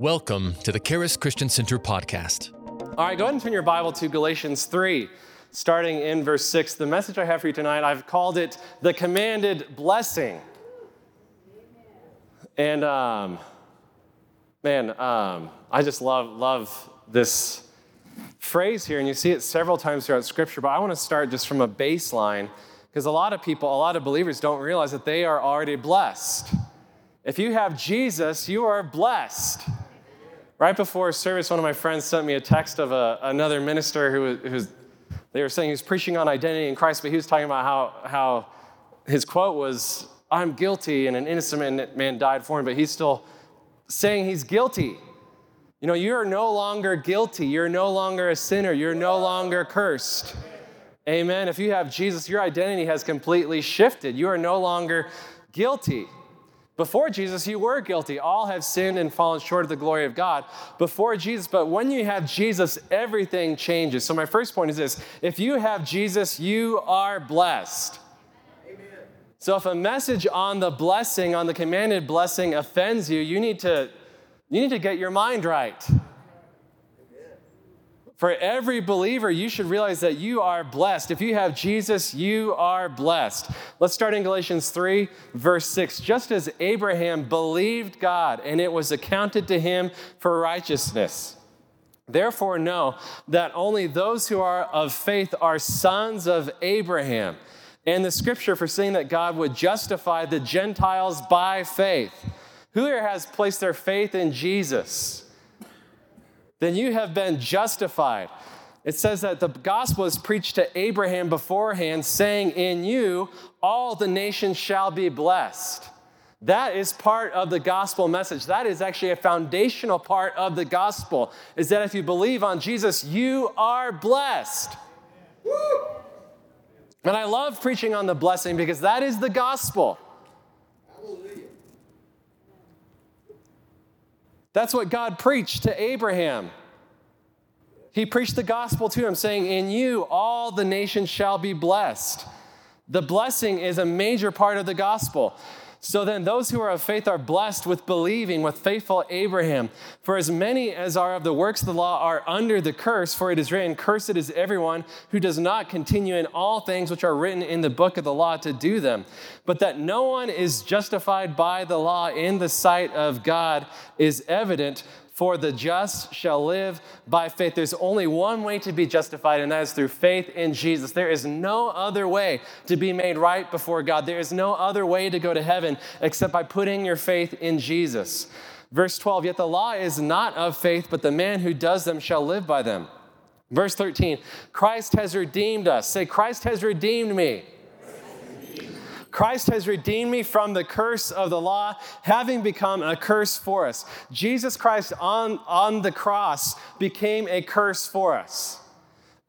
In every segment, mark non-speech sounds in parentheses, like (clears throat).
Welcome to the Charis Christian Center podcast. All right, go ahead and turn your Bible to Galatians 3, starting in verse 6. The message I have for you tonight, I've called it the commanded blessing. And um, man, um, I just love, love this phrase here, and you see it several times throughout Scripture, but I want to start just from a baseline because a lot of people, a lot of believers don't realize that they are already blessed. If you have Jesus, you are blessed. Right before service, one of my friends sent me a text of a, another minister who, was who's, they were saying he was preaching on identity in Christ, but he was talking about how, how his quote was, I'm guilty and an innocent man died for him, but he's still saying he's guilty. You know, you're no longer guilty. You're no longer a sinner. You're no longer cursed. Amen. If you have Jesus, your identity has completely shifted. You are no longer guilty. Before Jesus, you were guilty. All have sinned and fallen short of the glory of God. Before Jesus, but when you have Jesus, everything changes. So, my first point is this if you have Jesus, you are blessed. Amen. So, if a message on the blessing, on the commanded blessing, offends you, you need to, you need to get your mind right. For every believer, you should realize that you are blessed. If you have Jesus, you are blessed. Let's start in Galatians 3, verse 6. Just as Abraham believed God and it was accounted to him for righteousness. Therefore, know that only those who are of faith are sons of Abraham. And the scripture for saying that God would justify the Gentiles by faith. Who here has placed their faith in Jesus? Then you have been justified. It says that the gospel is preached to Abraham beforehand, saying, In you all the nations shall be blessed. That is part of the gospel message. That is actually a foundational part of the gospel, is that if you believe on Jesus, you are blessed. Woo! And I love preaching on the blessing because that is the gospel. That's what God preached to Abraham. He preached the gospel to him, saying, In you all the nations shall be blessed. The blessing is a major part of the gospel. So then, those who are of faith are blessed with believing, with faithful Abraham. For as many as are of the works of the law are under the curse, for it is written, Cursed is everyone who does not continue in all things which are written in the book of the law to do them. But that no one is justified by the law in the sight of God is evident. For the just shall live by faith. There's only one way to be justified, and that is through faith in Jesus. There is no other way to be made right before God. There is no other way to go to heaven except by putting your faith in Jesus. Verse 12, yet the law is not of faith, but the man who does them shall live by them. Verse 13, Christ has redeemed us. Say, Christ has redeemed me. Christ has redeemed me from the curse of the law, having become a curse for us. Jesus Christ on, on the cross became a curse for us.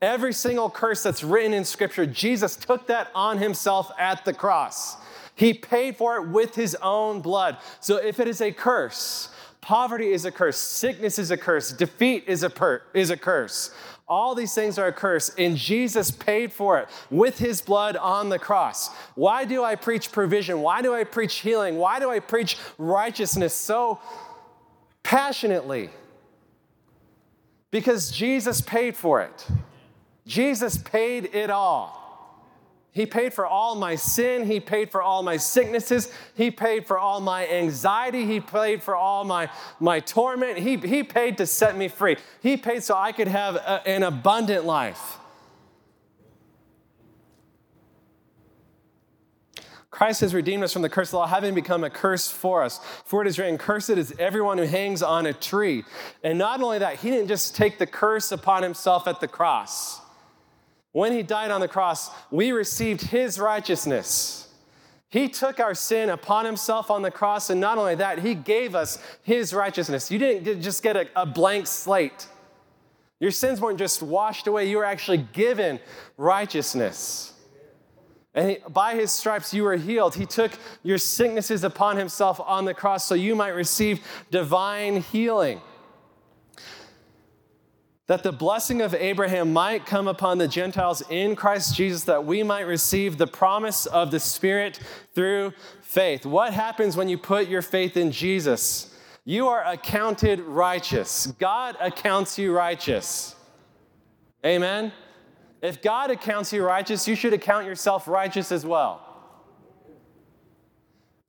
Every single curse that's written in Scripture, Jesus took that on himself at the cross. He paid for it with his own blood. So if it is a curse, poverty is a curse, sickness is a curse, defeat is a, per- is a curse. All these things are a curse, and Jesus paid for it with his blood on the cross. Why do I preach provision? Why do I preach healing? Why do I preach righteousness so passionately? Because Jesus paid for it. Jesus paid it all. He paid for all my sin. He paid for all my sicknesses. He paid for all my anxiety. He paid for all my, my torment. He, he paid to set me free. He paid so I could have a, an abundant life. Christ has redeemed us from the curse of the law, having become a curse for us. For it is written, Cursed is everyone who hangs on a tree. And not only that, he didn't just take the curse upon himself at the cross. When he died on the cross, we received his righteousness. He took our sin upon himself on the cross, and not only that, he gave us his righteousness. You didn't just get a, a blank slate. Your sins weren't just washed away, you were actually given righteousness. And he, by his stripes you were healed. He took your sicknesses upon himself on the cross so you might receive divine healing that the blessing of Abraham might come upon the Gentiles in Christ Jesus, that we might receive the promise of the Spirit through faith. What happens when you put your faith in Jesus? You are accounted righteous. God accounts you righteous. Amen? If God accounts you righteous, you should account yourself righteous as well.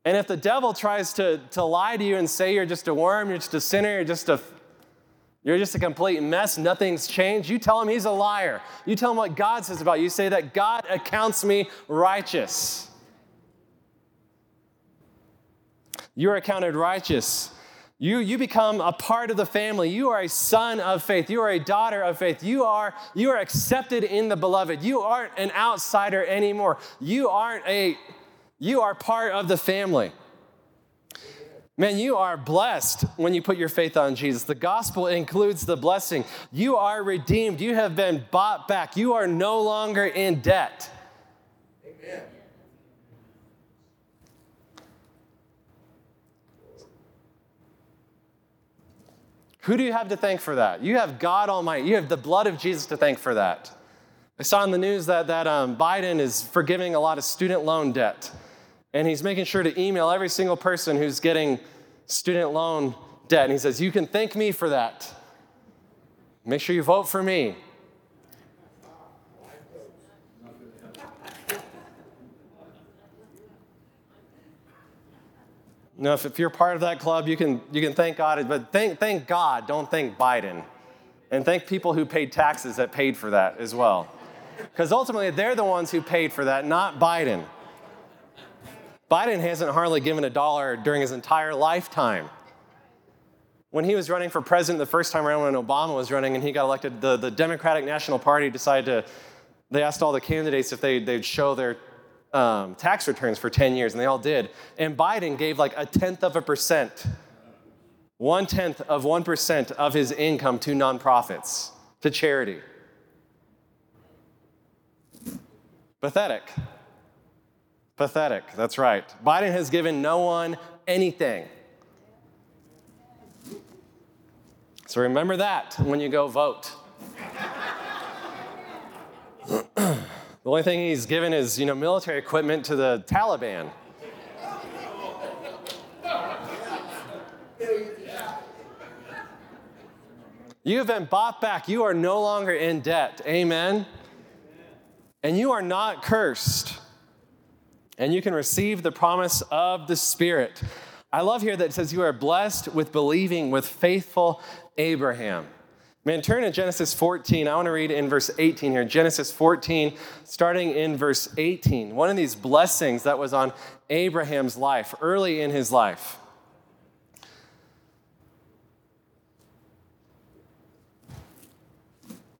And if the devil tries to, to lie to you and say you're just a worm, you're just a sinner, you're just a you're just a complete mess, nothing's changed. You tell him he's a liar. You tell him what God says about you. You say that God accounts me righteous. You're accounted righteous. You, you become a part of the family. You are a son of faith. You are a daughter of faith. You are, you are accepted in the beloved. You aren't an outsider anymore. You aren't a, you are part of the family. Man, you are blessed when you put your faith on Jesus. The gospel includes the blessing. You are redeemed. You have been bought back. You are no longer in debt. Amen. Who do you have to thank for that? You have God Almighty. You have the blood of Jesus to thank for that. I saw in the news that, that um, Biden is forgiving a lot of student loan debt. And he's making sure to email every single person who's getting student loan debt. And he says, You can thank me for that. Make sure you vote for me. Know, if, if you're part of that club, you can, you can thank God, but thank, thank God, don't thank Biden. And thank people who paid taxes that paid for that as well. Because ultimately, they're the ones who paid for that, not Biden. Biden hasn't hardly given a dollar during his entire lifetime. When he was running for president the first time around when Obama was running and he got elected, the, the Democratic National Party decided to, they asked all the candidates if they, they'd show their um, tax returns for 10 years, and they all did. And Biden gave like a tenth of a percent, one tenth of 1% of his income to nonprofits, to charity. Pathetic. Pathetic, that's right. Biden has given no one anything. So remember that when you go vote. the only thing he's given is, you know, military equipment to the Taliban. You have been bought back. You are no longer in debt. Amen. And you are not cursed and you can receive the promise of the Spirit. I love here that it says you are blessed with believing with faithful Abraham. Man, turn to Genesis 14. I want to read in verse 18 here. Genesis 14, starting in verse 18. One of these blessings that was on Abraham's life, early in his life.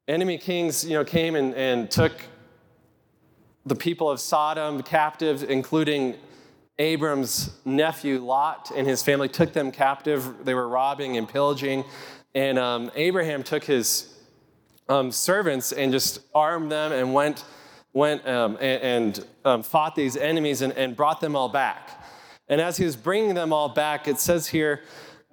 Enemy kings, you know, came and, and took the people of Sodom captive, including Abram's nephew Lot and his family, took them captive. They were robbing and pillaging. And um, Abraham took his um, servants and just armed them and went, went um, and, and um, fought these enemies and, and brought them all back. And as he was bringing them all back, it says here,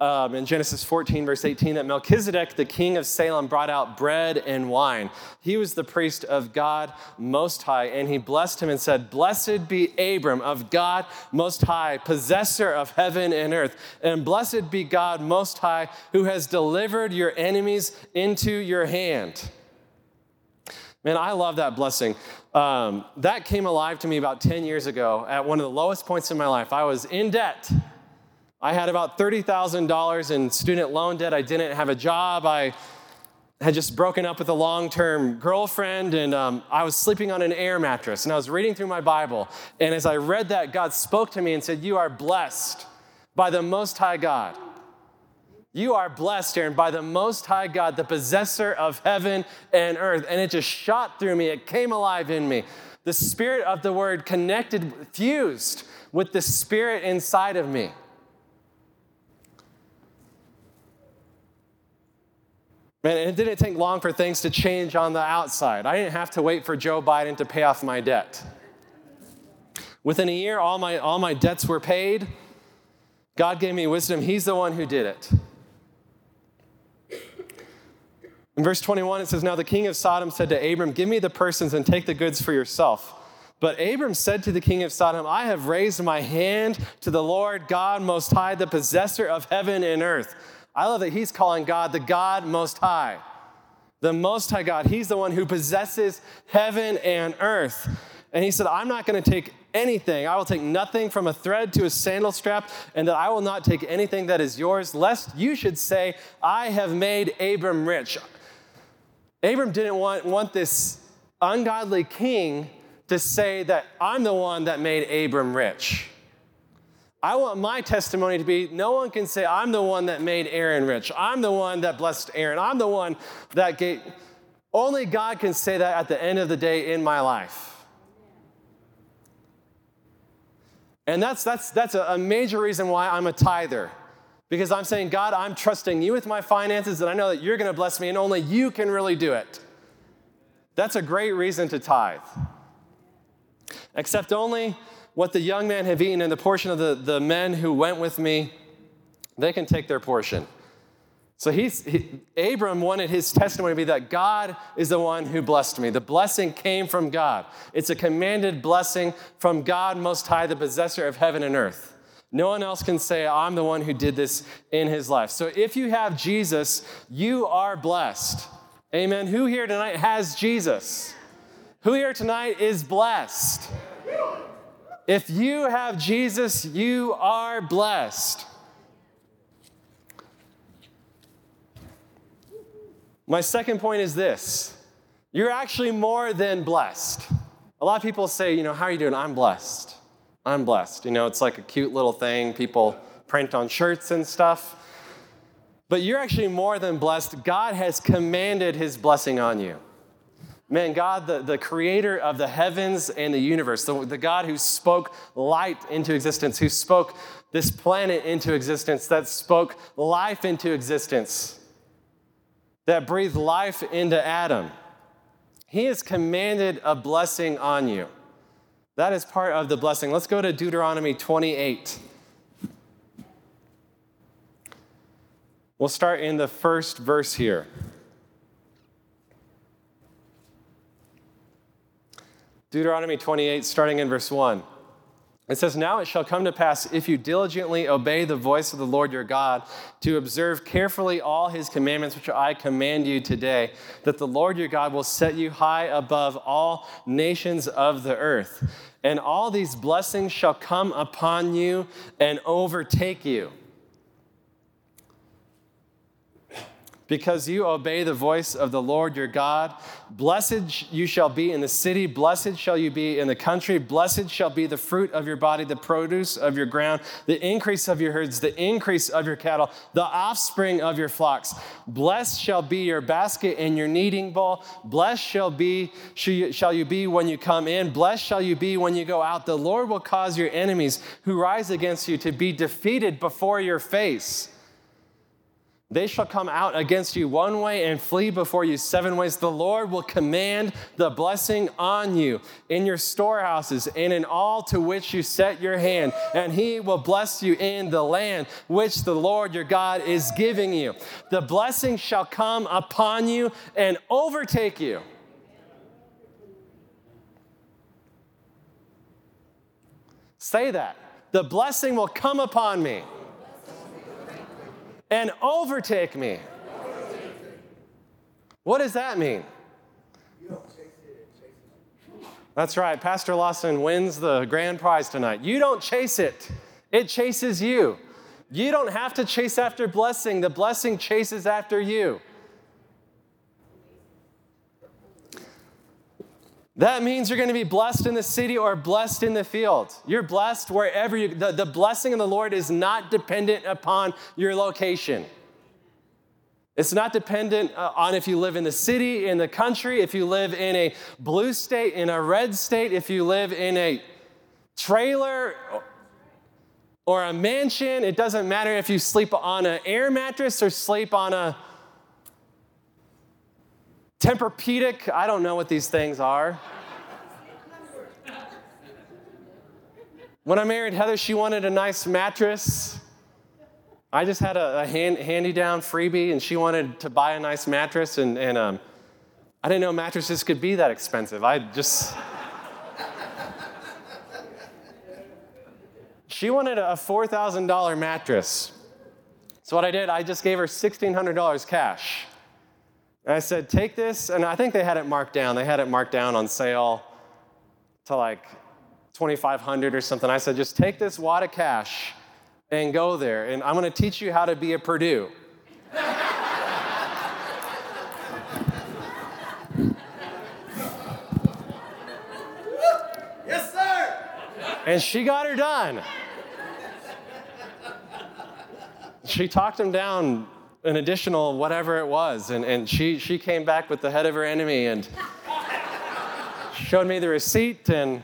um, in Genesis 14, verse 18, that Melchizedek, the king of Salem, brought out bread and wine. He was the priest of God Most High, and he blessed him and said, Blessed be Abram of God Most High, possessor of heaven and earth, and blessed be God Most High, who has delivered your enemies into your hand. Man, I love that blessing. Um, that came alive to me about 10 years ago at one of the lowest points in my life. I was in debt I had about $30,000 in student loan debt. I didn't have a job. I had just broken up with a long term girlfriend, and um, I was sleeping on an air mattress. And I was reading through my Bible. And as I read that, God spoke to me and said, You are blessed by the Most High God. You are blessed, Aaron, by the Most High God, the possessor of heaven and earth. And it just shot through me, it came alive in me. The spirit of the word connected, fused with the spirit inside of me. Man, and it didn't take long for things to change on the outside. I didn't have to wait for Joe Biden to pay off my debt. Within a year, all my, all my debts were paid. God gave me wisdom. He's the one who did it. In verse 21, it says, Now the king of Sodom said to Abram, Give me the persons and take the goods for yourself. But Abram said to the king of Sodom, I have raised my hand to the Lord God Most High, the possessor of heaven and earth. I love that he's calling God the God Most High. The Most High God. He's the one who possesses heaven and earth. And he said, I'm not going to take anything. I will take nothing from a thread to a sandal strap, and that I will not take anything that is yours, lest you should say, I have made Abram rich. Abram didn't want, want this ungodly king to say that I'm the one that made Abram rich. I want my testimony to be no one can say, I'm the one that made Aaron rich. I'm the one that blessed Aaron. I'm the one that gave. Only God can say that at the end of the day in my life. And that's, that's, that's a major reason why I'm a tither. Because I'm saying, God, I'm trusting you with my finances, and I know that you're going to bless me, and only you can really do it. That's a great reason to tithe except only what the young man have eaten and the portion of the, the men who went with me, they can take their portion. So he's, he, Abram wanted his testimony to be that God is the one who blessed me. The blessing came from God. It's a commanded blessing from God Most High, the possessor of heaven and earth. No one else can say, I'm the one who did this in his life. So if you have Jesus, you are blessed. Amen. Who here tonight has Jesus? Who here tonight is blessed? If you have Jesus, you are blessed. My second point is this you're actually more than blessed. A lot of people say, you know, how are you doing? I'm blessed. I'm blessed. You know, it's like a cute little thing people print on shirts and stuff. But you're actually more than blessed. God has commanded his blessing on you. Man, God, the, the creator of the heavens and the universe, the, the God who spoke light into existence, who spoke this planet into existence, that spoke life into existence, that breathed life into Adam. He has commanded a blessing on you. That is part of the blessing. Let's go to Deuteronomy 28. We'll start in the first verse here. Deuteronomy 28, starting in verse 1. It says, Now it shall come to pass, if you diligently obey the voice of the Lord your God, to observe carefully all his commandments which I command you today, that the Lord your God will set you high above all nations of the earth. And all these blessings shall come upon you and overtake you because you obey the voice of the Lord your God. Blessed you shall be in the city, blessed shall you be in the country, blessed shall be the fruit of your body, the produce of your ground, the increase of your herds, the increase of your cattle, the offspring of your flocks. Blessed shall be your basket and your kneading bowl. Blessed shall be shall you be when you come in. Blessed shall you be when you go out. The Lord will cause your enemies who rise against you to be defeated before your face. They shall come out against you one way and flee before you seven ways. The Lord will command the blessing on you in your storehouses and in all to which you set your hand, and he will bless you in the land which the Lord your God is giving you. The blessing shall come upon you and overtake you. Say that. The blessing will come upon me and overtake me. What does that mean? That's right. Pastor Lawson wins the grand prize tonight. You don't chase it, it chases you. You don't have to chase after blessing, the blessing chases after you. That means you're going to be blessed in the city or blessed in the field. You're blessed wherever you, the, the blessing of the Lord is not dependent upon your location. It's not dependent uh, on if you live in the city, in the country, if you live in a blue state, in a red state, if you live in a trailer or a mansion. It doesn't matter if you sleep on an air mattress or sleep on a Tempur-Pedic, I don't know what these things are. When I married Heather, she wanted a nice mattress. I just had a, a hand, handy-down freebie, and she wanted to buy a nice mattress, and, and um, I didn't know mattresses could be that expensive. I just, She wanted a $4,000 mattress. So what I did, I just gave her $1,600 cash. And I said, take this, and I think they had it marked down. They had it marked down on sale to like 2500 or something. I said, just take this wad of cash and go there, and I'm gonna teach you how to be a Perdue. Yes, sir. And she got her done. She talked him down an additional whatever it was, and, and she, she came back with the head of her enemy and showed me the receipt and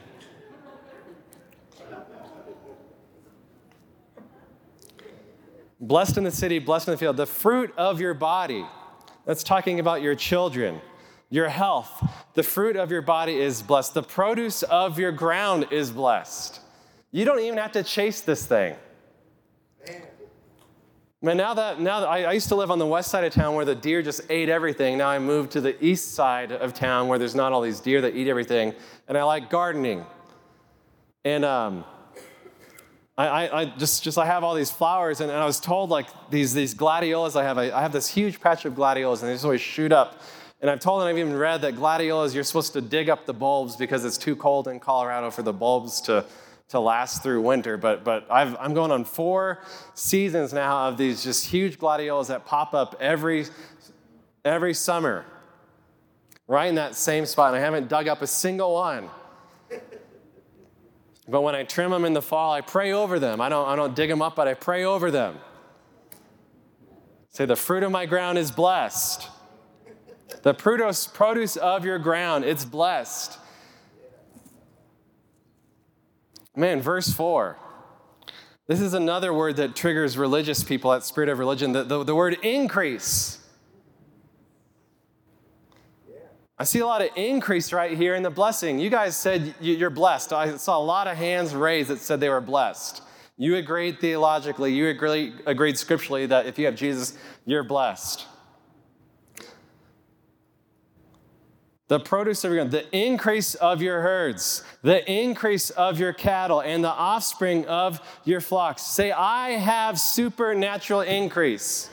blessed in the city, blessed in the field. The fruit of your body, that's talking about your children, your health. The fruit of your body is blessed. The produce of your ground is blessed. You don't even have to chase this thing. Man, now that now that I, I, used to live on the west side of town where the deer just ate everything. Now I moved to the east side of town where there's not all these deer that eat everything, and I like gardening. And um, I, I, I, just just I have all these flowers, and, and, I was told like these these gladiolas. I have a, I have this huge patch of gladiolas, and they just always shoot up. And I've told and I've even read that gladiolas you're supposed to dig up the bulbs because it's too cold in Colorado for the bulbs to to last through winter. But, but i am going on four seasons now of these just huge gladiolas that pop up every, every summer, right in that same spot. And I haven't dug up a single one. But when I trim them in the fall, I pray over them. I don't, I don't dig them up, but I pray over them. Say, the fruit of my ground is blessed. The produce, produce of your ground, it's blessed. Man, verse 4. This is another word that triggers religious people at Spirit of Religion the, the, the word increase. I see a lot of increase right here in the blessing. You guys said you're blessed. I saw a lot of hands raised that said they were blessed. You agreed theologically, you agreed, agreed scripturally that if you have Jesus, you're blessed. The produce of your the increase of your herds, the increase of your cattle, and the offspring of your flocks. Say, I have supernatural increase.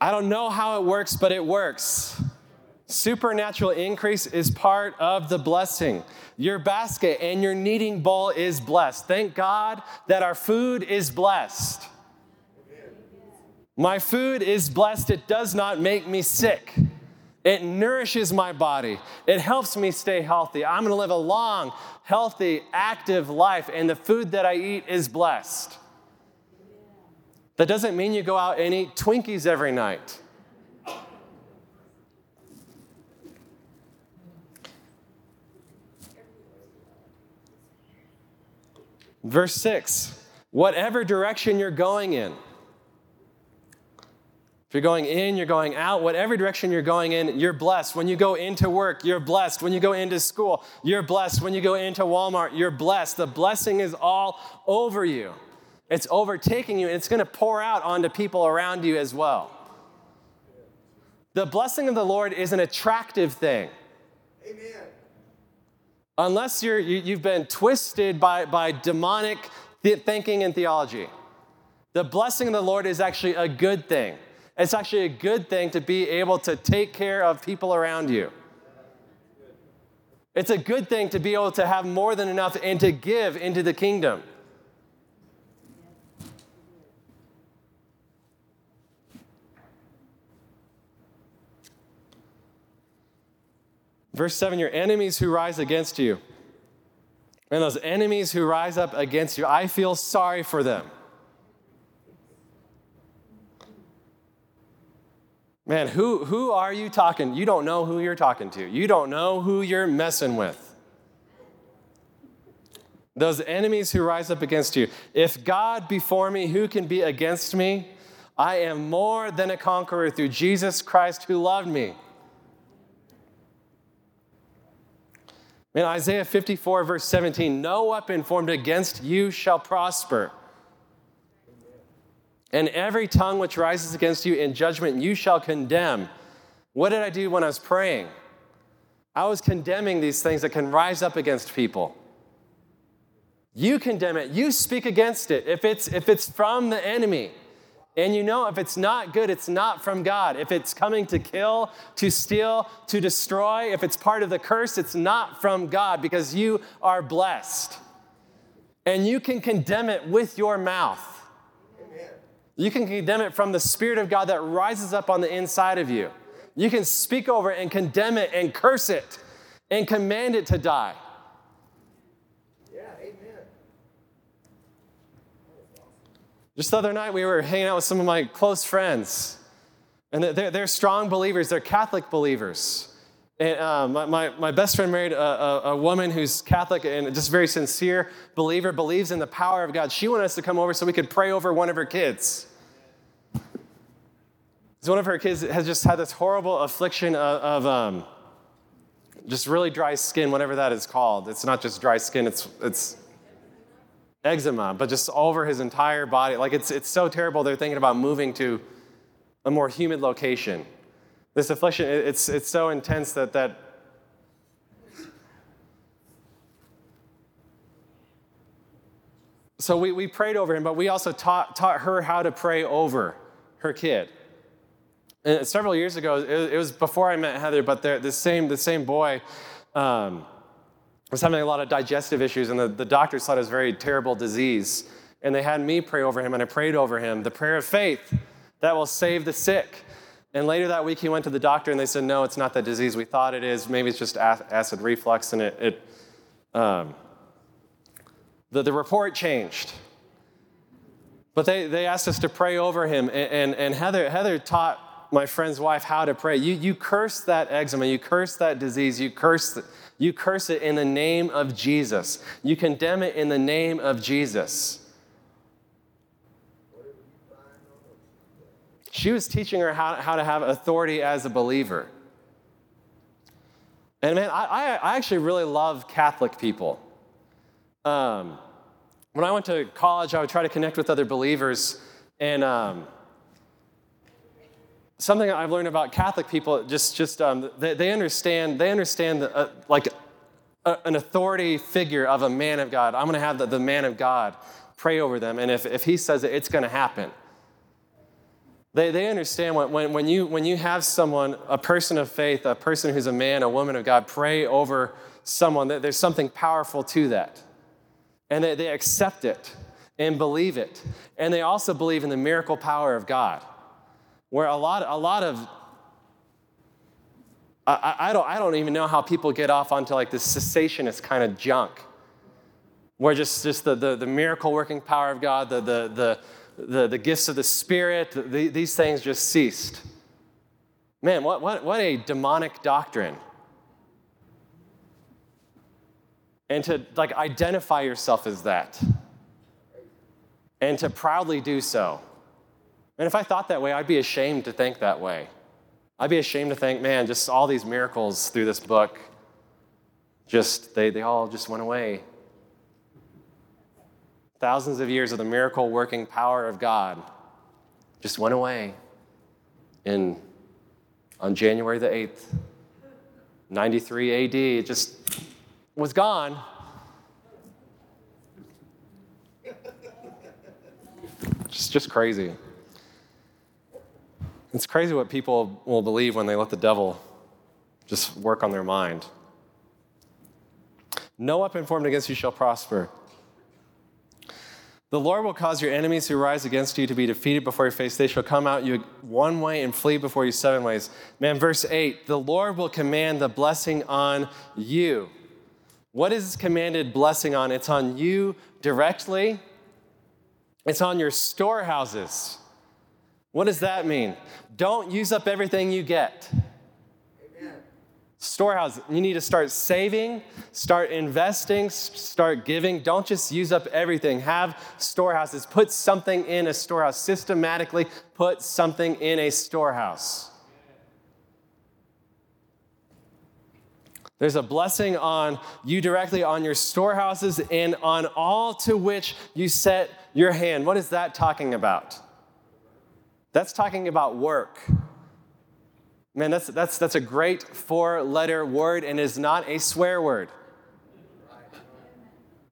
I don't know how it works, but it works. Supernatural increase is part of the blessing. Your basket and your kneading bowl is blessed. Thank God that our food is blessed. My food is blessed. It does not make me sick. It nourishes my body. It helps me stay healthy. I'm going to live a long, healthy, active life, and the food that I eat is blessed. That doesn't mean you go out and eat Twinkies every night. Verse 6 Whatever direction you're going in, if you're going in, you're going out, whatever direction you're going in, you're blessed. When you go into work, you're blessed. When you go into school, you're blessed. When you go into Walmart, you're blessed. The blessing is all over you. It's overtaking you, and it's going to pour out onto people around you as well. The blessing of the Lord is an attractive thing. Amen. Unless you're, you, you have been twisted by, by demonic thinking and theology. The blessing of the Lord is actually a good thing. It's actually a good thing to be able to take care of people around you. It's a good thing to be able to have more than enough and to give into the kingdom. Verse 7 Your enemies who rise against you. And those enemies who rise up against you, I feel sorry for them. Man, who, who are you talking? You don't know who you're talking to. You don't know who you're messing with. Those enemies who rise up against you. If God be for me, who can be against me? I am more than a conqueror through Jesus Christ who loved me. In Isaiah 54, verse 17, no weapon formed against you shall prosper. And every tongue which rises against you in judgment, you shall condemn. What did I do when I was praying? I was condemning these things that can rise up against people. You condemn it, you speak against it. If it's, if it's from the enemy, and you know if it's not good, it's not from God. If it's coming to kill, to steal, to destroy, if it's part of the curse, it's not from God because you are blessed. And you can condemn it with your mouth. You can condemn it from the Spirit of God that rises up on the inside of you. You can speak over it and condemn it and curse it and command it to die. Yeah, amen. Just the other night, we were hanging out with some of my close friends, and they're, they're strong believers, they're Catholic believers. And uh, my, my, my, best friend married a, a, a, woman who's Catholic and just very sincere believer, believes in the power of God. She wanted us to come over so we could pray over one of her kids. So one of her kids has just had this horrible affliction of, of um, just really dry skin, whatever that is called. It's not just dry skin, it's, it's eczema, but just over his entire body. Like it's, it's so terrible, they're thinking about moving to a more humid location. This affliction, it's, it's so intense that, that so we, we prayed over him, but we also taught, taught her how to pray over her kid. And several years ago, it, was before I met Heather, but the same, the same boy um, was having a lot of digestive issues, and the, the doctors thought it was a very terrible disease. And they had me pray over him, and I prayed over him the prayer of faith that will save the sick. And later that week, he went to the doctor, and they said, No, it's not the disease we thought it is. Maybe it's just acid reflux, and it, it um, the, the report changed. But they, they asked us to pray over him, and, and, and Heather, Heather taught my friend's wife how to pray. You, you curse that eczema, you curse that disease, you curse, you curse it in the name of Jesus. You condemn it in the name of Jesus. She was teaching her how, how to have authority as a believer. And man, I, I actually really love Catholic people. Um, when I went to college, I would try to connect with other believers, and um, something I've learned about Catholic people, just, just um, they, they, understand, they understand the, uh, like a, an authority figure of a man of God. I'm going to have the, the man of God pray over them, and if, if he says it, it's going to happen. They, they understand when, when, when, you, when you have someone, a person of faith, a person who's a man, a woman of God, pray over someone, that there's something powerful to that. And they, they accept it and believe it. And they also believe in the miracle power of God where a lot, a lot of I, I, don't, I don't even know how people get off onto like this cessationist kind of junk where just, just the, the, the miracle working power of God, the, the, the, the, the gifts of the Spirit, the, these things just ceased. Man, what, what, what a demonic doctrine. And to like identify yourself as that. And to proudly do so. And if I thought that way, I'd be ashamed to think that way. I'd be ashamed to think, man, just all these miracles through this book, just they, they all just went away. Thousands of years of the miracle working power of God just went away in on January the 8th, 93 AD. It just was gone. Just, just crazy. It's crazy what people will believe when they let the devil just work on their mind. No weapon formed against you shall prosper. The Lord will cause your enemies who rise against you to be defeated before your face. They shall come out you one way and flee before you seven ways. Man, verse 8 the Lord will command the blessing on you. What is commanded blessing on? It's on you directly, it's on your storehouses. What does that mean? Don't use up everything you get. Amen. Storehouse, you need to start saving, start investing, start giving. Don't just use up everything. Have storehouses. Put something in a storehouse. Systematically put something in a storehouse. There's a blessing on you directly on your storehouses and on all to which you set your hand. What is that talking about? That's talking about work. Man, that's, that's, that's a great four letter word and is not a swear word.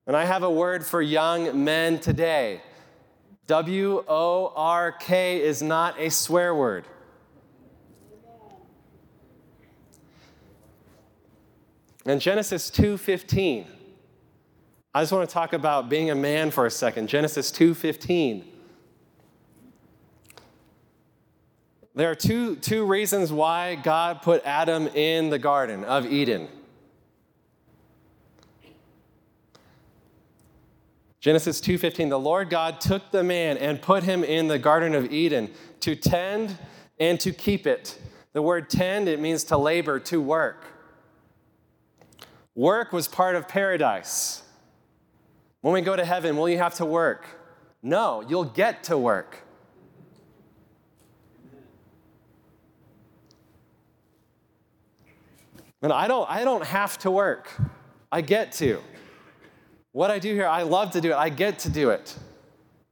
And I have a word for young men today. W O R K is not a swear word. In Genesis 2:15, I just want to talk about being a man for a second. Genesis 2:15. There are two, two reasons why God put Adam in the Garden of Eden. Genesis 2:15 The Lord God took the man and put him in the garden of Eden to tend and to keep it. The word tend it means to labor, to work. Work was part of paradise. When we go to heaven, will you have to work? No, you'll get to work. And I don't, I don't have to work. I get to. What I do here, I love to do it. I get to do it.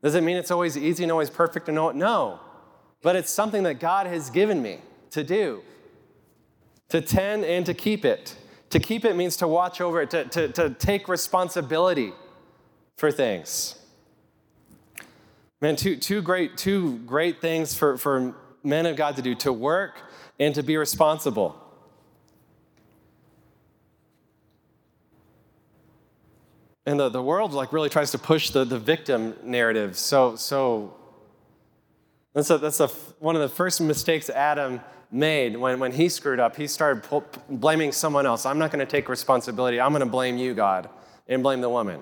Does it mean it's always easy and always perfect and all? No. But it's something that God has given me to do, to tend and to keep it. To keep it means to watch over it, to, to, to take responsibility for things. Man, two, two, great, two great things for, for men of God to do to work and to be responsible. And the, the world like really tries to push the, the victim narrative. So so that's, a, that's a, one of the first mistakes adam made when, when he screwed up he started blaming someone else. I'm not going to take responsibility. I'm going to blame you god and blame the woman.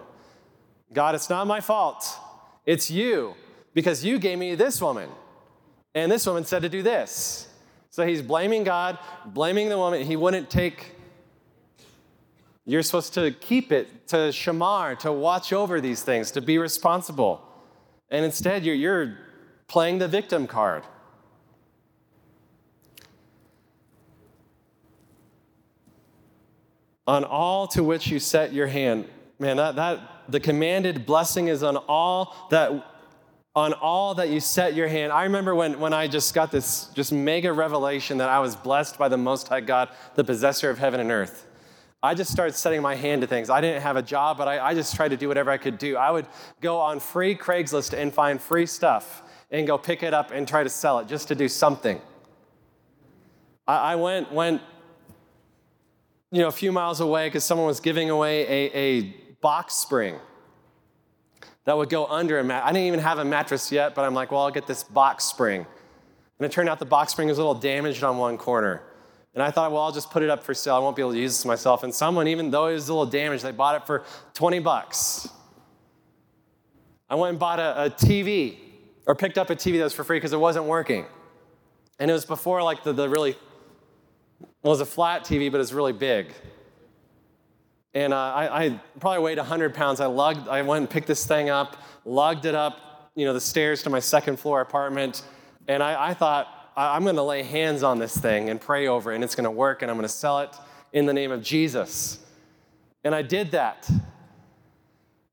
God it's not my fault. It's you because you gave me this woman and this woman said to do this. So he's blaming god blaming the woman. He wouldn't take you're supposed to keep it, to shamar, to watch over these things, to be responsible. And instead, you're, you're playing the victim card. On all to which you set your hand. Man, that, that the commanded blessing is on all that on all that you set your hand. I remember when, when I just got this just mega revelation that I was blessed by the Most High God, the possessor of heaven and earth. I just started setting my hand to things. I didn't have a job, but I, I, just tried to do whatever I could do. I would go on free Craigslist and find free stuff and go pick it up and try to sell it just to do something. I, I went, went, you know, a few miles away because someone was giving away a, a box spring that would go under a mat. I didn't even have a mattress yet, but I'm like, well, I'll get this box spring. And it turned out the box spring was a little damaged on one corner. And I thought, well, I'll just put it up for sale. I won't be able to use this myself. And someone, even though it was a little damaged, they bought it for 20 bucks. I went and bought a, a TV or picked up a TV that was for free because it wasn't working. And it was before like the, the really, well, it was a flat TV, but it's really big. And uh, I, I, probably weighed 100 pounds. I lugged, I went and picked this thing up, lugged it up, you know, the stairs to my second floor apartment. And I, I thought, I'm going to lay hands on this thing and pray over it, and it's going to work, and I'm going to sell it in the name of Jesus. And I did that. And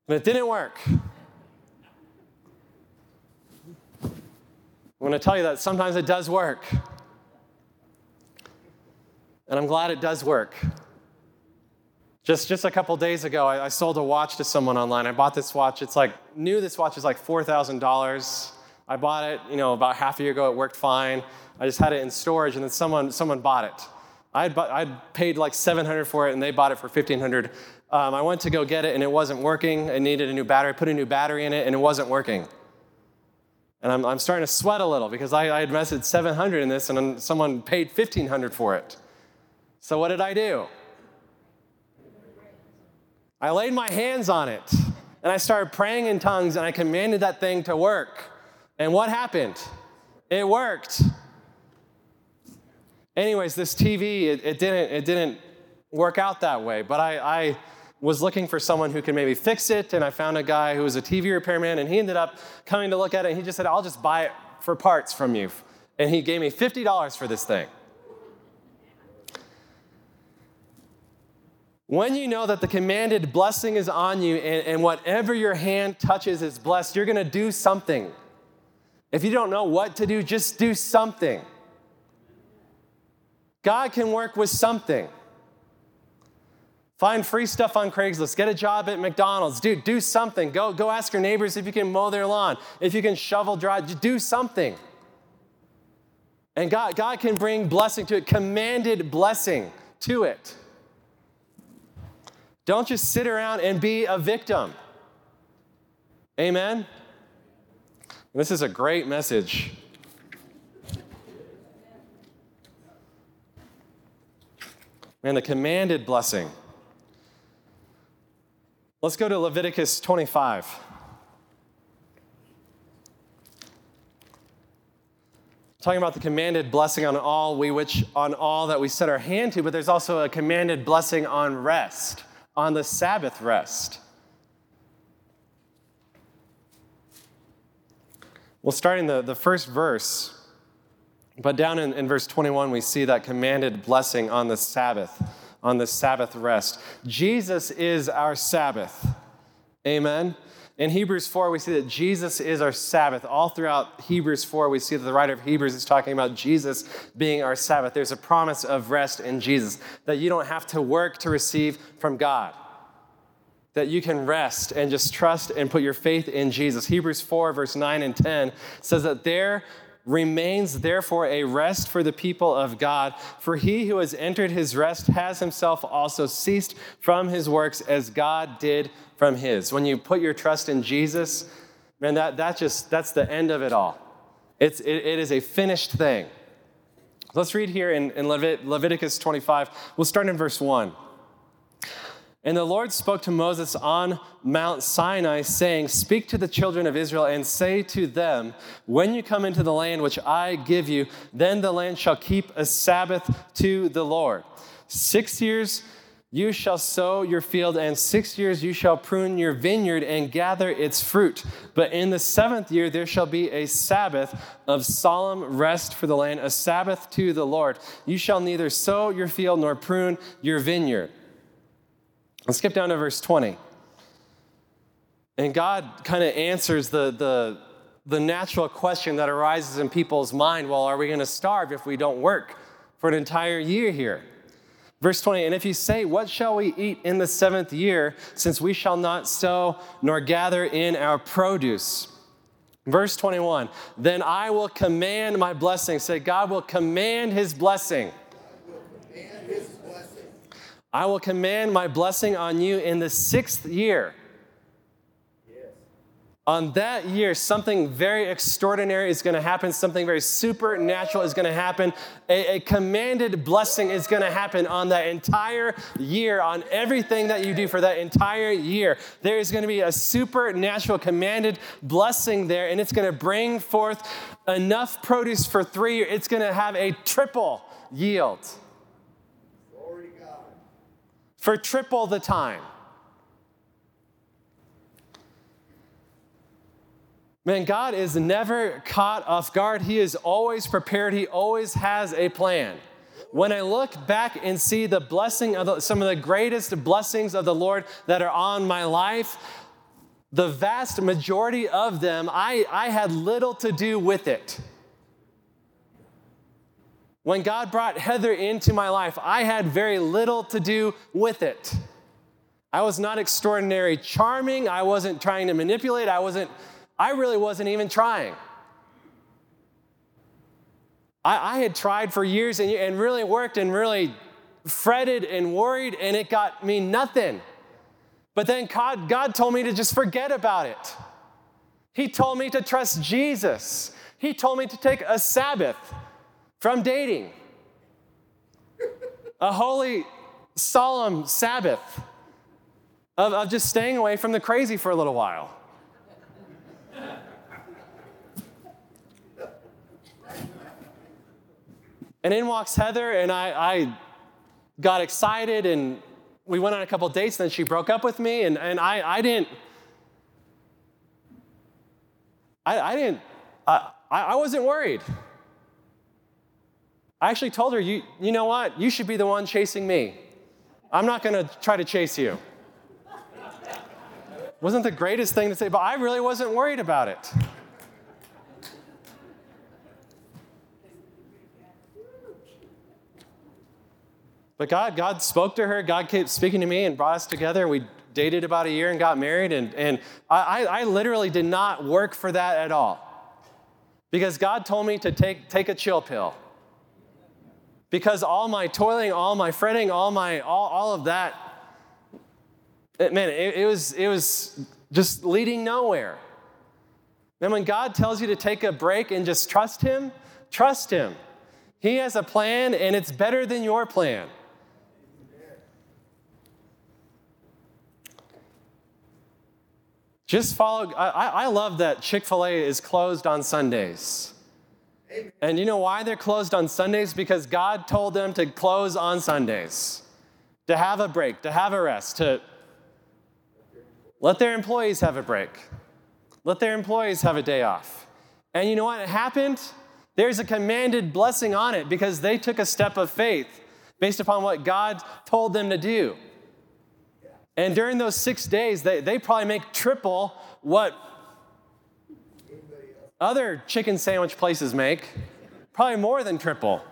it didn't work. I'm going to tell you that sometimes it does work. And I'm glad it does work. Just, just a couple days ago, I, I sold a watch to someone online. I bought this watch. It's like, new this watch is like $4,000. I bought it, you know, about half a year ago. It worked fine. I just had it in storage, and then someone someone bought it. I had I'd paid like 700 for it, and they bought it for 1500. Um, I went to go get it, and it wasn't working. It needed a new battery. I put a new battery in it, and it wasn't working. And I'm, I'm starting to sweat a little because I, I invested 700 in this, and then someone paid 1500 for it. So what did I do? I laid my hands on it, and I started praying in tongues, and I commanded that thing to work. And what happened? It worked. Anyways, this TV, it, it didn't, it didn't work out that way, but I, I was looking for someone who could maybe fix it, and I found a guy who was a TV repairman, and he ended up coming to look at it, and he just said, I'll just buy it for parts from you. And he gave me $50 for this thing. When you know that the commanded blessing is on you and, and whatever your hand touches is blessed, you're gonna do something. If you don't know what to do, just do something. God can work with something. Find free stuff on Craigslist. Get a job at McDonald's. Dude, do something. Go, go ask your neighbors if you can mow their lawn, if you can shovel dry. Do something. And God, God can bring blessing to it, commanded blessing to it. Don't just sit around and be a victim. Amen? This is a great message. Man, the commanded blessing. Let's go to Leviticus 25. Talking about the commanded blessing on all we which on all that we set our hand to, but there's also a commanded blessing on rest, on the Sabbath rest. Well, starting the, the first verse, but down in, in verse 21, we see that commanded blessing on the Sabbath, on the Sabbath rest. Jesus is our Sabbath. Amen. In Hebrews 4, we see that Jesus is our Sabbath. All throughout Hebrews 4, we see that the writer of Hebrews is talking about Jesus being our Sabbath. There's a promise of rest in Jesus, that you don't have to work to receive from God that you can rest and just trust and put your faith in Jesus. Hebrews 4, verse 9 and 10 says that there remains therefore a rest for the people of God, for he who has entered his rest has himself also ceased from his works as God did from his. When you put your trust in Jesus, man, that, that just, that's the end of it all. It's, it, it is a finished thing. Let's read here in, in Levit- Leviticus 25. We'll start in verse 1. And the Lord spoke to Moses on Mount Sinai, saying, Speak to the children of Israel and say to them, When you come into the land which I give you, then the land shall keep a Sabbath to the Lord. Six years you shall sow your field, and six years you shall prune your vineyard and gather its fruit. But in the seventh year there shall be a Sabbath of solemn rest for the land, a Sabbath to the Lord. You shall neither sow your field nor prune your vineyard. Let's skip down to verse 20. And God kind of answers the, the, the natural question that arises in people's mind well, are we going to starve if we don't work for an entire year here? Verse 20, and if you say, What shall we eat in the seventh year, since we shall not sow nor gather in our produce? Verse 21, then I will command my blessing. Say, God will command his blessing I will command my blessing on you in the sixth year. On that year, something very extraordinary is going to happen. Something very supernatural is going to happen. A, a commanded blessing is going to happen on that entire year, on everything that you do for that entire year. There is going to be a supernatural commanded blessing there, and it's going to bring forth enough produce for three years. It's going to have a triple yield for triple the time. Man, God is never caught off guard. He is always prepared. He always has a plan. When I look back and see the blessing of the, some of the greatest blessings of the Lord that are on my life, the vast majority of them, I, I had little to do with it. When God brought Heather into my life, I had very little to do with it. I was not extraordinary charming. I wasn't trying to manipulate. I wasn't, I really wasn't even trying. I, I had tried for years and, and really worked and really fretted and worried, and it got me nothing. But then God, God told me to just forget about it. He told me to trust Jesus. He told me to take a Sabbath from dating. A holy, solemn Sabbath of, of just staying away from the crazy for a little while. And in walks Heather, and I, I, got excited, and we went on a couple dates, then she broke up with me, and, and I, I didn't, I, I didn't, I, I wasn't worried. I actually told her, you, you know what? You should be the one chasing me. I'm not going to try to chase you. Wasn't the greatest thing to say, but I really wasn't worried about it. But God, God spoke to her. God kept speaking to me and brought us together. We dated about a year and got married. And, and I, I literally did not work for that at all. Because God told me to take, take a chill pill. Because all my toiling, all my fretting, all, my, all, all of that, it, man, it, it, was, it was just leading nowhere. And when God tells you to take a break and just trust Him, trust Him. He has a plan and it's better than your plan. Just follow. I, I love that Chick fil A is closed on Sundays. And you know why they're closed on Sundays? Because God told them to close on Sundays, to have a break, to have a rest, to let their employees have a break, let their employees have a day off. And you know what? Happened. There's a commanded blessing on it because they took a step of faith based upon what God told them to do. And during those six days, they, they probably make triple what other chicken sandwich places make, probably more than triple.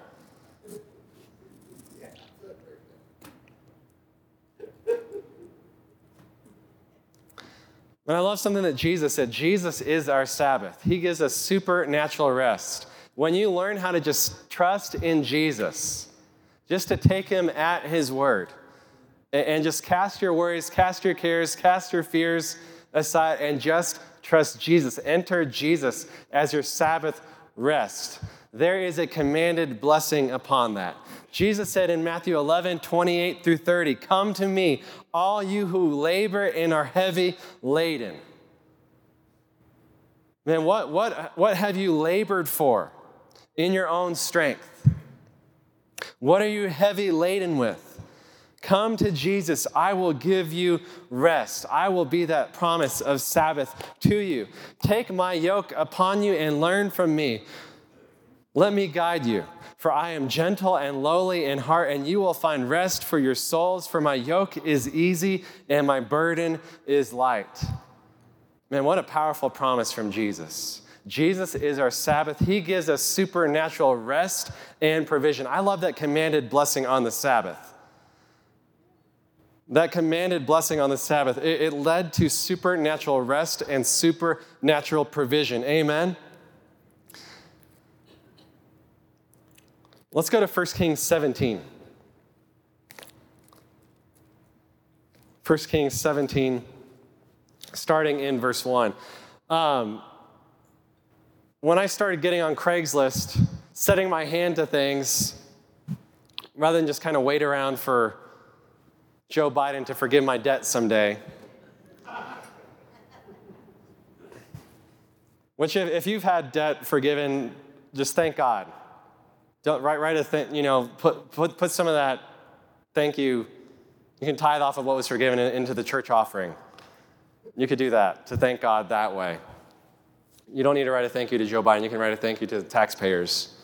And I love something that Jesus said Jesus is our Sabbath. He gives us supernatural rest. When you learn how to just trust in Jesus, just to take Him at His word, and just cast your worries, cast your cares, cast your fears aside, and just trust Jesus. Enter Jesus as your Sabbath rest. There is a commanded blessing upon that. Jesus said in Matthew 11, 28 through 30, Come to me, all you who labor and are heavy laden. Man, what, what, what have you labored for in your own strength? What are you heavy laden with? Come to Jesus. I will give you rest. I will be that promise of Sabbath to you. Take my yoke upon you and learn from me. Let me guide you, for I am gentle and lowly in heart, and you will find rest for your souls. For my yoke is easy and my burden is light. Man, what a powerful promise from Jesus. Jesus is our Sabbath. He gives us supernatural rest and provision. I love that commanded blessing on the Sabbath. That commanded blessing on the Sabbath, it, it led to supernatural rest and supernatural provision. Amen? Let's go to 1 Kings 17. 1 Kings 17, starting in verse 1. Um, when I started getting on Craigslist, setting my hand to things, rather than just kind of wait around for Joe Biden to forgive my debt someday. Which, if, if you've had debt forgiven, just thank God. Don't write, write a thing, you know, put, put, put some of that thank you. You can tithe off of what was forgiven into the church offering. You could do that to thank God that way. You don't need to write a thank you to Joe Biden. You can write a thank you to the taxpayers.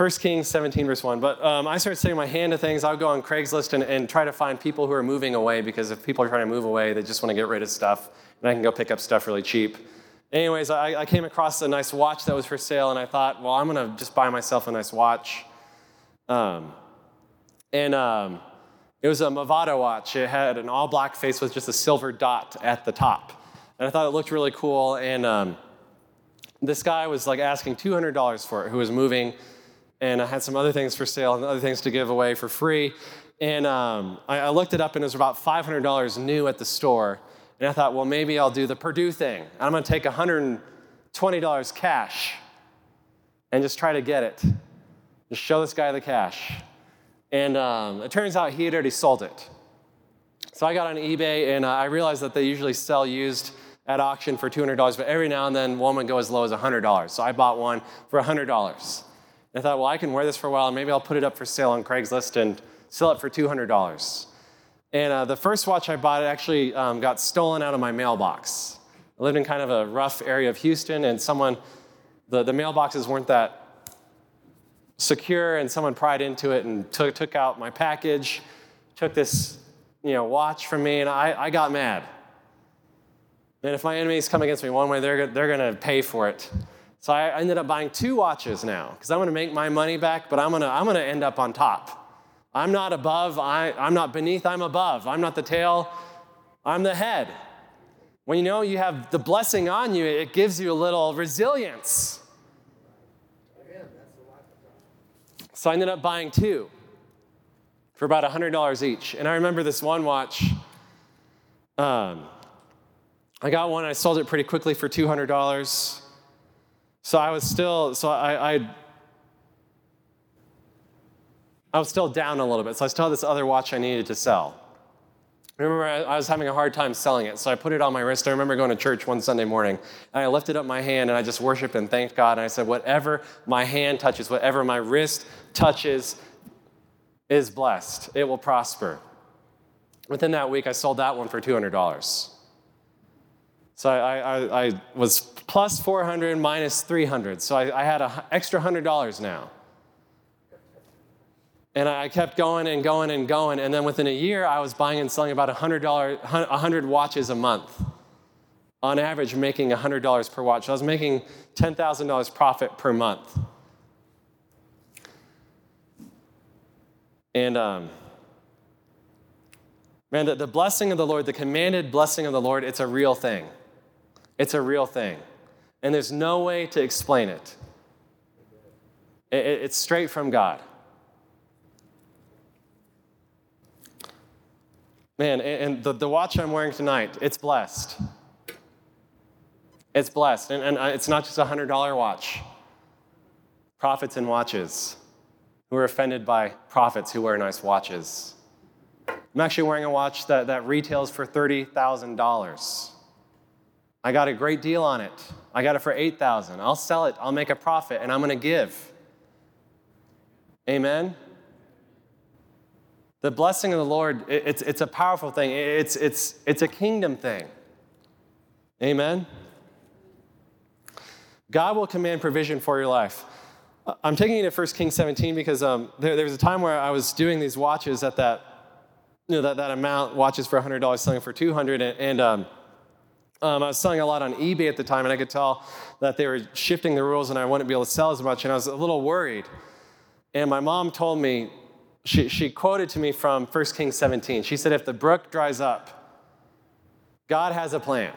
1 Kings 17, verse 1. But um, I started setting my hand to things. I would go on Craigslist and, and try to find people who are moving away because if people are trying to move away, they just want to get rid of stuff, and I can go pick up stuff really cheap. Anyways, I, I came across a nice watch that was for sale, and I thought, well, I'm going to just buy myself a nice watch. Um, and um, it was a Movado watch. It had an all black face with just a silver dot at the top. And I thought it looked really cool. And um, this guy was like asking $200 for it, who was moving and I had some other things for sale and other things to give away for free. And um, I, I, looked it up, and it was about $500 new at the store. And I thought, well, maybe I'll do the Perdue thing. I'm going to take $120 cash and just try to get it. Just show this guy the cash. And um, it turns out he had already sold it. So I got on eBay, and uh, I realized that they usually sell used at auction for $200, but every now and then one would go as low as $100. So I bought one for $100. I thought, well, I can wear this for a while, and maybe I'll put it up for sale on Craigslist and sell it for $200. And uh, the first watch I bought actually um, got stolen out of my mailbox. I lived in kind of a rough area of Houston, and someone, the, the mailboxes weren't that secure, and someone pried into it and took, took out my package, took this you know, watch from me, and I, I got mad. And if my enemies come against me one way, they're, they're going to pay for it. So I ended up buying two watches now because I'm to make my money back, but I'm going to I'm going to end up on top. I'm not above, I, I'm not beneath, I'm above. I'm not the tail, I'm the head. When you know you have the blessing on you, it gives you a little resilience. So I ended up buying two for about $100 each. And I remember this one watch. Um, I got one, I sold it pretty quickly for $200. So I was still, so I, I, I was still down a little bit. So I still had this other watch I needed to sell. I remember I was having a hard time selling it, so I put it on my wrist. I remember going to church one Sunday morning, and I lifted up my hand and I just worshiped and thanked God. And I said, Whatever my hand touches, whatever my wrist touches, is blessed. It will prosper. Within that week, I sold that one for $200. So I, I, I was plus 400 minus 300. So I, I had an extra $100 now. And I kept going and going and going. And then within a year, I was buying and selling about $100, 100 watches a month. On average, making $100 per watch. I was making $10,000 profit per month. And um, man, the, the blessing of the Lord, the commanded blessing of the Lord, it's a real thing. It's a real thing. And there's no way to explain it, it it's straight from God. Man, and the, the watch I'm wearing tonight, it's blessed. It's blessed. And, and uh, it's not just a $100 watch. Prophets and watches who are offended by prophets who wear nice watches. I'm actually wearing a watch that, that retails for $30,000. I got a great deal on it. I got it for 8000 I'll sell it, I'll make a profit, and I'm going to give. Amen? The blessing of the Lord, it's, it's a powerful thing. It's, it's, it's a kingdom thing. Amen? God will command provision for your life. I'm taking you to 1 Kings 17 because um, there, there, was a time where I was doing these watches at that, you know, that, that amount, watches for $100, selling for 200 and, and um, um, I was selling a lot on eBay at the time, and I could tell that they were shifting the rules and I wouldn't be able to sell as much, and I was a little worried. And my mom told me, she, she quoted to me from 1 Kings 17. She said, If the brook dries up, God has a plan.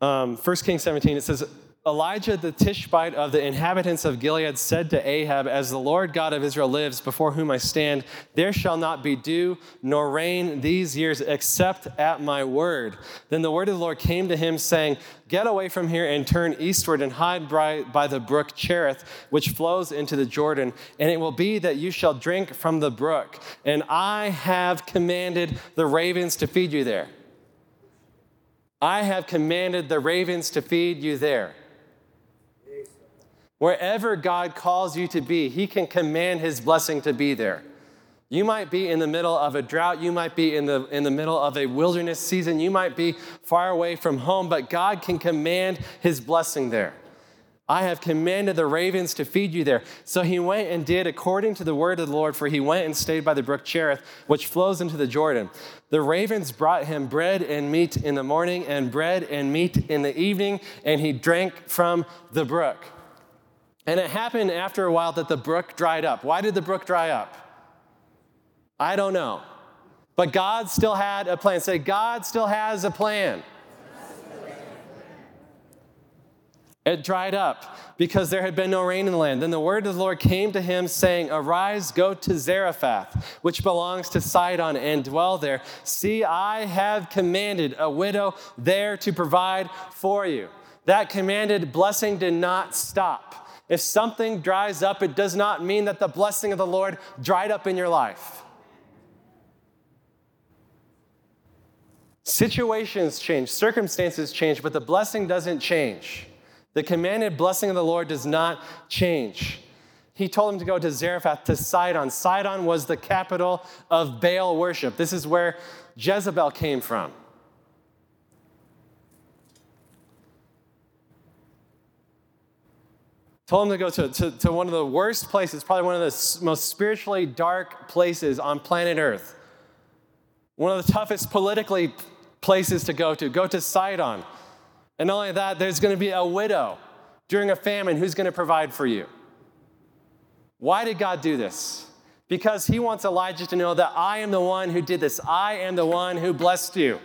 Um, 1 Kings 17, it says, Elijah the Tishbite of the inhabitants of Gilead said to Ahab, As the Lord God of Israel lives, before whom I stand, there shall not be dew nor rain these years except at my word. Then the word of the Lord came to him, saying, Get away from here and turn eastward and hide by, by the brook Cherith, which flows into the Jordan. And it will be that you shall drink from the brook. And I have commanded the ravens to feed you there. I have commanded the ravens to feed you there. Wherever God calls you to be, He can command His blessing to be there. You might be in the middle of a drought. You might be in the, in the middle of a wilderness season. You might be far away from home, but God can command His blessing there. I have commanded the ravens to feed you there. So he went and did according to the word of the Lord, for he went and stayed by the brook Cherith, which flows into the Jordan. The ravens brought him bread and meat in the morning, and bread and meat in the evening, and he drank from the brook. And it happened after a while that the brook dried up. Why did the brook dry up? I don't know. But God still had a plan. Say, God still has a plan. It dried up because there had been no rain in the land. Then the word of the Lord came to him, saying, Arise, go to Zarephath, which belongs to Sidon, and dwell there. See, I have commanded a widow there to provide for you. That commanded blessing did not stop. If something dries up, it does not mean that the blessing of the Lord dried up in your life. Situations change, circumstances change, but the blessing doesn't change. The commanded blessing of the Lord does not change. He told him to go to Zarephath, to Sidon. Sidon was the capital of Baal worship. This is where Jezebel came from. Told him to go to, to, to, one of the worst places, probably one of the most spiritually dark places on planet Earth. One of the toughest politically places to go to. Go to Sidon. And not only that, there's going to be a widow during a famine who's going to provide for you. Why did God do this? Because he wants Elijah to know that I am the one who did this. I am the one who blessed you.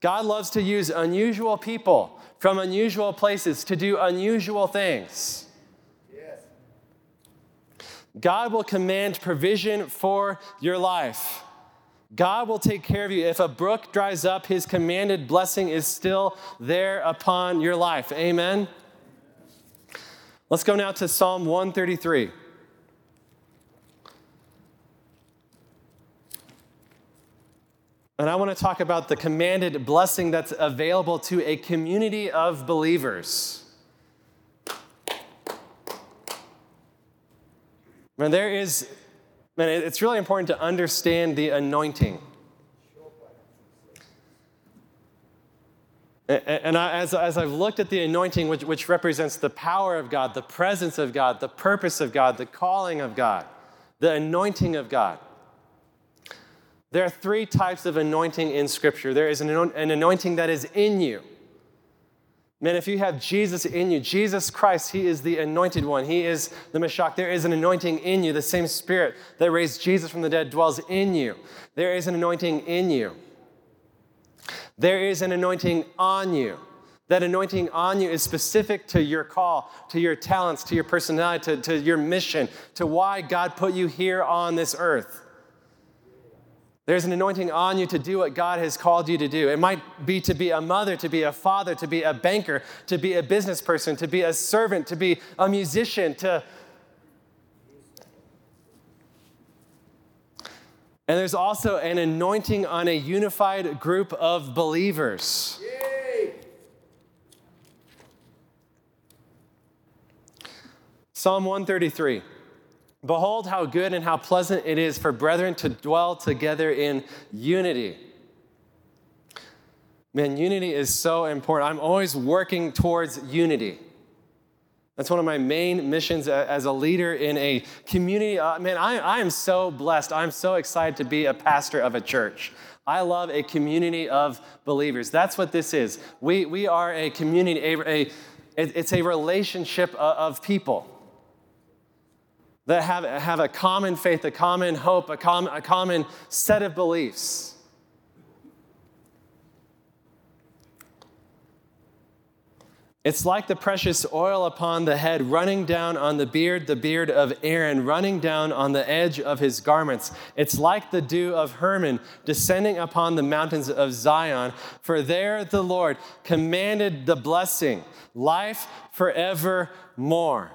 God loves to use unusual people from unusual places to do unusual things. God will command provision for your life. God will take care of you. If a brook dries up, his commanded blessing is still there upon your life. Amen. Let's go now to Psalm 133. And I want to talk about the commanded blessing that's available to a community of believers. Man, there is, man, it's really important to understand the anointing. And I, as, as I've looked at the anointing, which, which represents the power of God, the presence of God, the purpose of God, the calling of God, the anointing of God, there are three types of anointing in Scripture. There is an, an anointing that is in you. Man, if you have Jesus in you, Jesus Christ, He is the anointed one. He is the Mashiach. There is an anointing in you. The same Spirit that raised Jesus from the dead dwells in you. There is an anointing in you. There is an anointing on you. That anointing on you is specific to your call, to your talents, to your personality, to, to your mission, to why God put you here on this earth. There's an anointing on you to do what God has called you to do. It might be to be a mother, to be a father, to be a banker, to be a business person, to be a servant, to be a musician, to And there's also an anointing on a unified group of believers. Yay. Psalm 133 Behold, how good and how pleasant it is for brethren to dwell together in unity. Man, unity is so important. I'm always working towards unity. That's one of my main missions as a leader in a community. Uh, man, I, I am so blessed. I'm so excited to be a pastor of a church. I love a community of believers. That's what this is. We, we are a community, a, a, it's a relationship of people that have, have a common faith, a common hope, a, com, a common set of beliefs. It's like the precious oil upon the head, running down on the beard, the beard of Aaron, running down on the edge of his garments. It's like the dew of Hermon descending upon the mountains of Zion. For there the Lord commanded the blessing, life forevermore.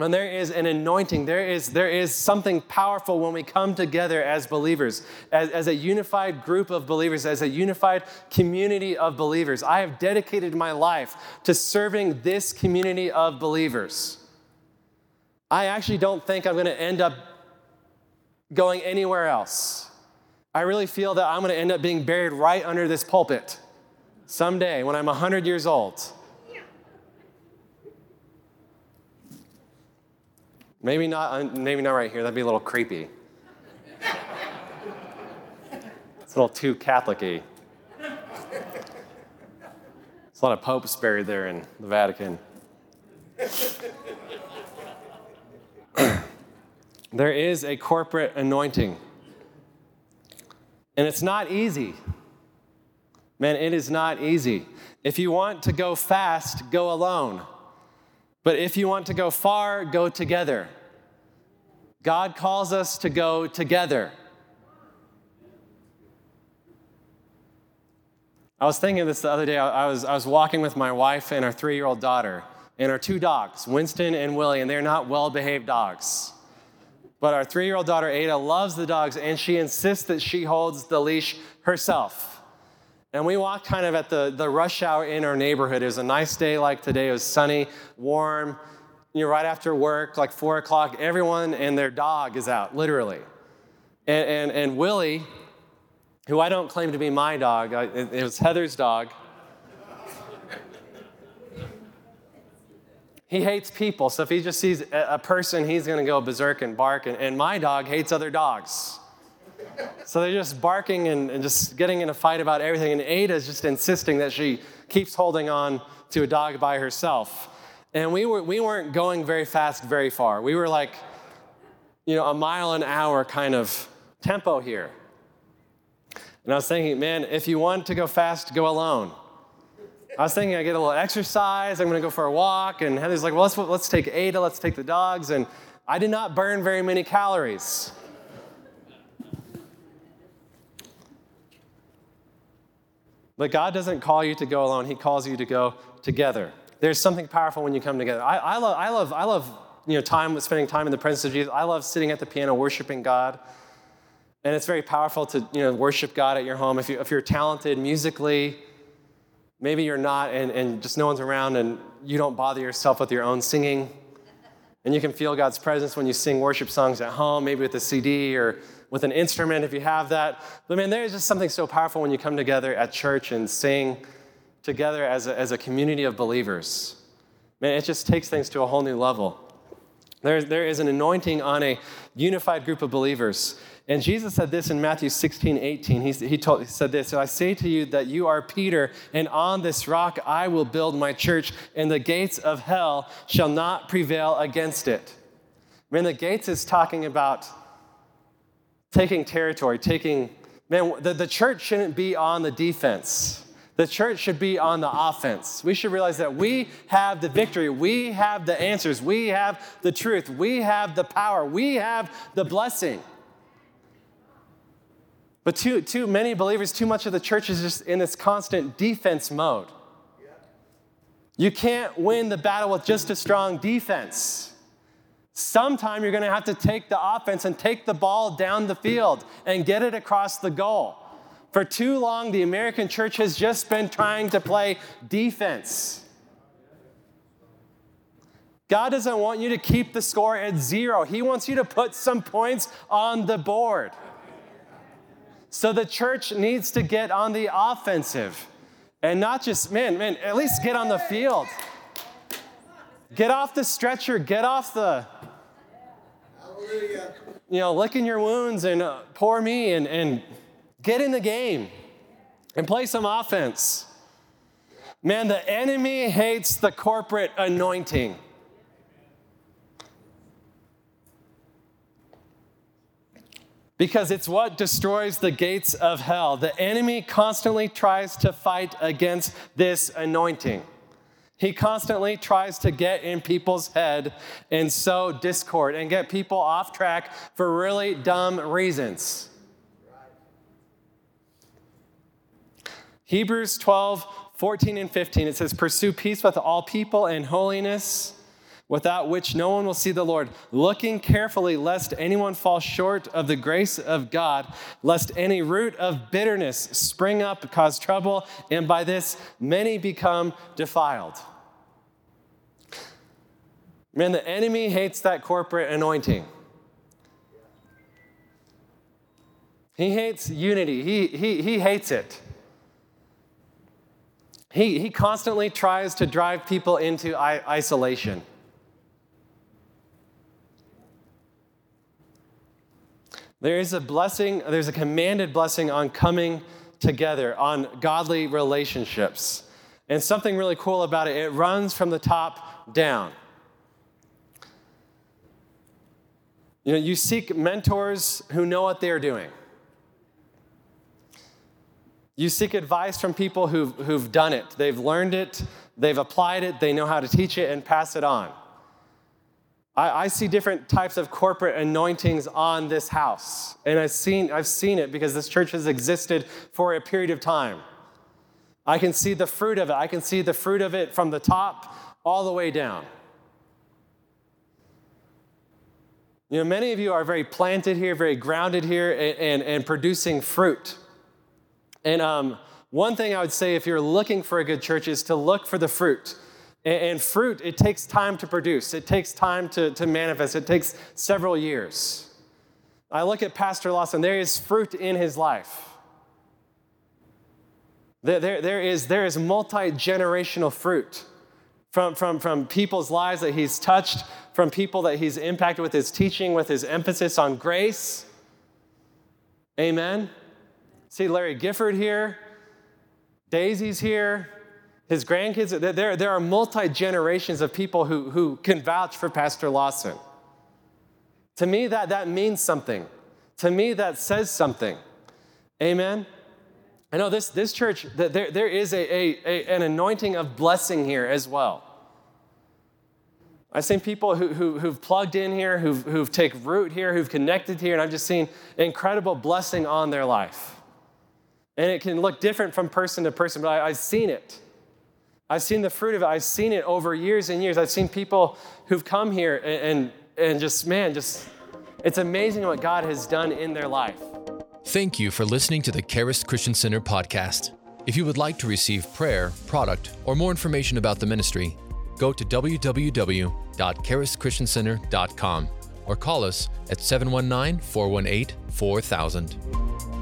And there is an anointing, there is, there is something powerful when we come together as believers, as, as a unified group of believers, as a unified community of believers. I have dedicated my life to serving this community of believers. I actually don't think I'm going to end up going anywhere else. I really feel that I'm going to end up being buried right under this pulpit someday when I'm 100 years old. Maybe not, maybe not right here. That'd be a little creepy. It's a little too Catholic-y. There's a lot of popes buried there in the Vatican. (clears throat) there is a corporate anointing. And it's not easy. Man, it is not easy. If you want to go fast, go alone. But if you want to go far, go together. God calls us to go together. I was thinking this the other day. I was, I was walking with my wife and our three year old daughter and our two dogs, Winston and Willie, and they're not well behaved dogs. But our three year old daughter, Ada, loves the dogs and she insists that she holds the leash herself. And we walked kind of at the, the rush hour in our neighborhood. It was a nice day like today. It was sunny, warm you know, right after work, like four o'clock, everyone and their dog is out, literally. And, and, and Willie, who I don't claim to be my dog, it, it was Heather's dog. he hates people, so if he just sees a person, he's gonna go berserk and bark. And, and my dog hates other dogs. So they're just barking and, and just getting in a fight about everything. And Ada's just insisting that she keeps holding on to a dog by herself. And we, were, we weren't going very fast very far. We were like, you know, a mile an hour kind of tempo here. And I was thinking, man, if you want to go fast, go alone. I was thinking I get a little exercise, I'm gonna go for a walk, and Heather's like, well, let's, let's take Ada, let's take the dogs, and I did not burn very many calories. But God doesn't call you to go alone, He calls you to go together. There's something powerful when you come together. I, I love, I love, I love you know, time, spending time in the presence of Jesus. I love sitting at the piano, worshiping God. And it's very powerful to you know, worship God at your home. If, you, if you're talented musically, maybe you're not, and, and just no one's around, and you don't bother yourself with your own singing. And you can feel God's presence when you sing worship songs at home, maybe with a CD or with an instrument if you have that. But man, there is just something so powerful when you come together at church and sing together as a, as a community of believers. Man, it just takes things to a whole new level. There, there is an anointing on a unified group of believers. And Jesus said this in Matthew 16, 18. He, he, told, he said this I say to you that you are Peter, and on this rock I will build my church, and the gates of hell shall not prevail against it. I mean, the gates is talking about taking territory, taking, man, the, the church shouldn't be on the defense. The church should be on the offense. We should realize that we have the victory. We have the answers. We have the truth. We have the power. We have the blessing. But too, too many believers, too much of the church is just in this constant defense mode. You can't win the battle with just a strong defense. Sometime you're going to have to take the offense and take the ball down the field and get it across the goal. For too long, the American church has just been trying to play defense. God doesn't want you to keep the score at zero. He wants you to put some points on the board. So the church needs to get on the offensive and not just, man, man, at least get on the field. Get off the stretcher, get off the, you know, licking your wounds and uh, poor me and, and Get in the game and play some offense. Man, the enemy hates the corporate anointing. Because it's what destroys the gates of hell. The enemy constantly tries to fight against this anointing. He constantly tries to get in people's head and sow discord and get people off track for really dumb reasons. Hebrews 12, 14 and 15, it says, Pursue peace with all people and holiness, without which no one will see the Lord, looking carefully lest anyone fall short of the grace of God, lest any root of bitterness spring up, cause trouble, and by this many become defiled. Man, the enemy hates that corporate anointing. He hates unity, he, he, he hates it. He, he constantly tries to drive people into isolation. There is a blessing, there's a commanded blessing on coming together, on godly relationships. And something really cool about it, it runs from the top down. You know, you seek mentors who know what they're doing. You seek advice from people who've, who've done it. They've learned it, they've applied it, they know how to teach it and pass it on. I, I see different types of corporate anointings on this house. And I've seen, I've seen it because this church has existed for a period of time. I can see the fruit of it. I can see the fruit of it from the top all the way down. You know, many of you are very planted here, very grounded here, and, and, and producing fruit. And um, one thing I would say if you're looking for a good church is to look for the fruit. And, and fruit, it takes time to produce, it takes time to, to manifest, it takes several years. I look at Pastor Lawson, there is fruit in his life. There, there, there is, there is multi generational fruit from, from, from people's lives that he's touched, from people that he's impacted with his teaching, with his emphasis on grace. Amen. See Larry Gifford here, Daisy's here, his grandkids. There, there are multi generations of people who, who can vouch for Pastor Lawson. To me, that, that means something. To me, that says something. Amen. I know this, this church, there, there is a, a, a, an anointing of blessing here as well. I've seen people who, who, who've plugged in here, who've, who've taken root here, who've connected here, and I've just seen incredible blessing on their life. And it can look different from person to person, but I, I've seen it. I've seen the fruit of it. I've seen it over years and years. I've seen people who've come here and, and, and just, man, just, it's amazing what God has done in their life. Thank you for listening to the Charis Christian Center podcast. If you would like to receive prayer, product, or more information about the ministry, go to www.charischristiancenter.com or call us at 719 418 4000.